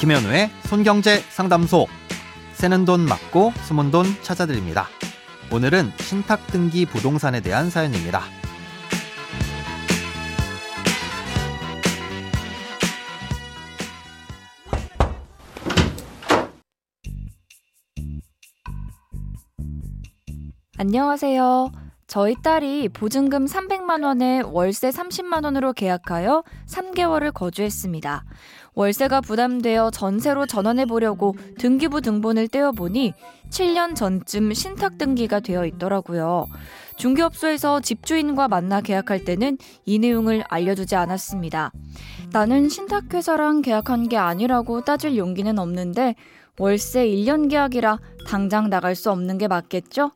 김현우의 손경제 상담소. 새는 돈 맞고 숨은 돈 찾아드립니다. 오늘은 신탁 등기 부동산에 대한 사연입니다. 안녕하세요. 저희 딸이 보증금 300만 원에 월세 30만 원으로 계약하여 3개월을 거주했습니다. 월세가 부담되어 전세로 전환해 보려고 등기부 등본을 떼어 보니 7년 전쯤 신탁 등기가 되어 있더라고요. 중개업소에서 집주인과 만나 계약할 때는 이 내용을 알려주지 않았습니다. 나는 신탁회사랑 계약한 게 아니라고 따질 용기는 없는데 월세 1년 계약이라 당장 나갈 수 없는 게 맞겠죠?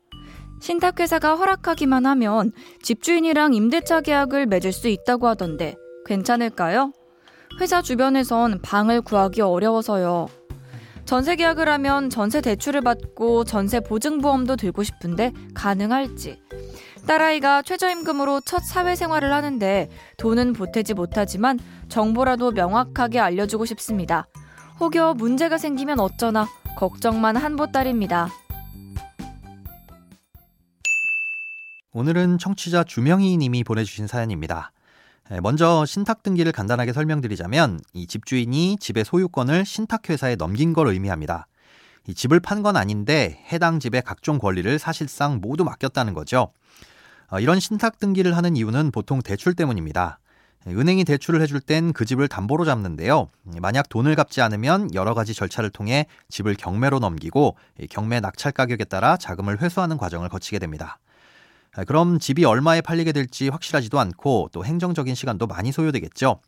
신탁회사가 허락하기만 하면 집주인이랑 임대차 계약을 맺을 수 있다고 하던데 괜찮을까요? 회사 주변에선 방을 구하기 어려워서요. 전세 계약을 하면 전세 대출을 받고 전세 보증보험도 들고 싶은데 가능할지. 딸아이가 최저임금으로 첫 사회생활을 하는데 돈은 보태지 못하지만 정보라도 명확하게 알려주고 싶습니다. 혹여 문제가 생기면 어쩌나 걱정만 한 보따리입니다. 오늘은 청취자 주명희 님이 보내주신 사연입니다. 먼저 신탁 등기를 간단하게 설명드리자면 이 집주인이 집의 소유권을 신탁회사에 넘긴 걸 의미합니다. 이 집을 판 건 아닌데 해당 집의 각종 권리를 사실상 모두 맡겼다는 거죠. 어, 이런 신탁 등기를 하는 이유는 보통 대출 때문입니다. 은행이 대출을 해줄 땐 그 집을 담보로 잡는데요. 만약 돈을 갚지 않으면 여러 가지 절차를 통해 집을 경매로 넘기고 경매 낙찰 가격에 따라 자금을 회수하는 과정을 거치게 됩니다. 아, 그럼 집이 얼마에 팔리게 될지 확실하지도 않고 또 행정적인 시간도 많이 소요되겠죠.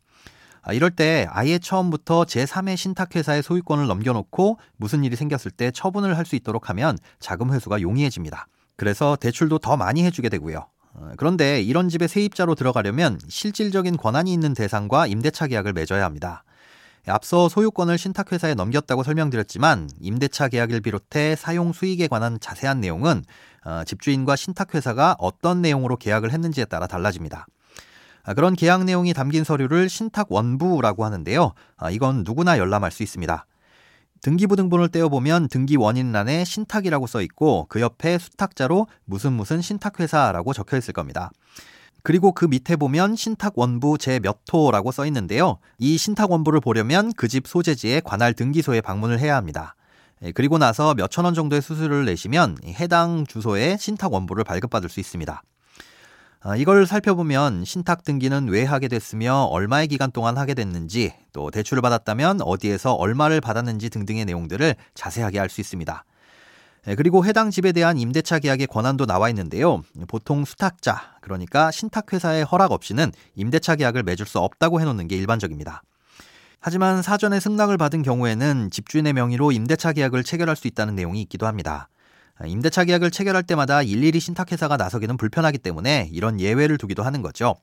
아, 이럴 때 아예 처음부터 제3의 신탁회사의 소유권을 넘겨놓고 무슨 일이 생겼을 때 처분을 할 수 있도록 하면 자금 회수가 용이해집니다. 그래서 대출도 더 많이 해주게 되고요. 어, 그런데 이런 집에 세입자로 들어가려면 실질적인 권한이 있는 대상과 임대차 계약을 맺어야 합니다. 앞서 소유권을 신탁회사에 넘겼다고 설명드렸지만 임대차 계약을 비롯해 사용 수익에 관한 자세한 내용은 어, 집주인과 신탁회사가 어떤 내용으로 계약을 했는지에 따라 달라집니다. 아, 그런 계약 내용이 담긴 서류를 신탁 원부라고 하는데요. 아, 이건 누구나 열람할 수 있습니다. 등기부 등본을 떼어보면 등기 원인란에 신탁이라고 써 있고 그 옆에 수탁자로 무슨 무슨 신탁회사라고 적혀 있을 겁니다. 그리고 그 밑에 보면 신탁 원부 제 몇 호라고 써 있는데요. 이 신탁 원부를 보려면 그 집 소재지의 관할 등기소에 방문을 해야 합니다. 예, 그리고 나서 몇천 원 정도의 수수료를 내시면 해당 주소에 신탁 원부를 발급받을 수 있습니다. 아, 이걸 살펴보면 신탁 등기는 왜 하게 됐으며 얼마의 기간 동안 하게 됐는지 또 대출을 받았다면 어디에서 얼마를 받았는지 등등의 내용들을 자세하게 알 수 있습니다. 예, 그리고 해당 집에 대한 임대차 계약의 권한도 나와 있는데요. 보통 수탁자, 그러니까 신탁회사의 허락 없이는 임대차 계약을 맺을 수 없다고 해놓는 게 일반적입니다. 하지만 사전에 승낙을 받은 경우에는 집주인의 명의로 임대차 계약을 체결할 수 있다는 내용이 있기도 합니다. 임대차 계약을 체결할 때마다 일일이 신탁회사가 나서기는 불편하기 때문에 이런 예외를 두기도 하는 거죠.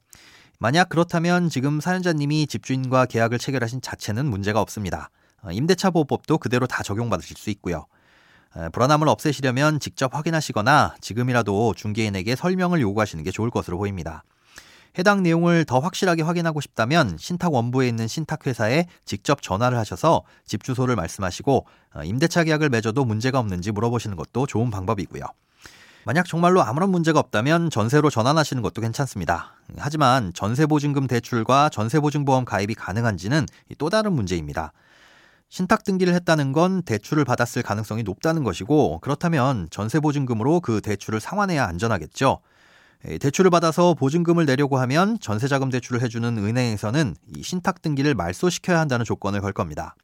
만약 그렇다면 지금 사연자님이 집주인과 계약을 체결하신 자체는 문제가 없습니다. 임대차 보호법도 그대로 다 적용받으실 수 있고요. 불안함을 없애시려면 직접 확인하시거나 지금이라도 중개인에게 설명을 요구하시는 게 좋을 것으로 보입니다. 해당 내용을 더 확실하게 확인하고 싶다면 신탁 원부에 있는 신탁 회사에 직접 전화를 하셔서 집 주소를 말씀하시고 어, 임대차 계약을 맺어도 문제가 없는지 물어보시는 것도 좋은 방법이고요. 만약 정말로 아무런 문제가 없다면 전세로 전환하시는 것도 괜찮습니다. 하지만 전세보증금 대출과 전세보증보험 가입이 가능한지는 또 다른 문제입니다. 신탁 등기를 했다는 건 대출을 받았을 가능성이 높다는 것이고 그렇다면 전세 보증금으로 그 대출을 상환해야 안전하겠죠. 대출을 받아서 보증금을 내려고 하면 전세자금 대출을 해주는 은행에서는 이 신탁 등기를 말소시켜야 한다는 조건을 걸 겁니다.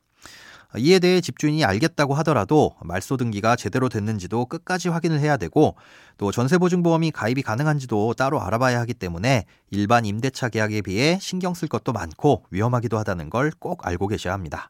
이에 대해 집주인이 알겠다고 하더라도 말소 등기가 제대로 됐는지도 끝까지 확인을 해야 되고 또 전세보증보험이 가입이 가능한지도 따로 알아봐야 하기 때문에 일반 임대차 계약에 비해 신경 쓸 것도 많고 위험하기도 하다는 걸 꼭 알고 계셔야 합니다.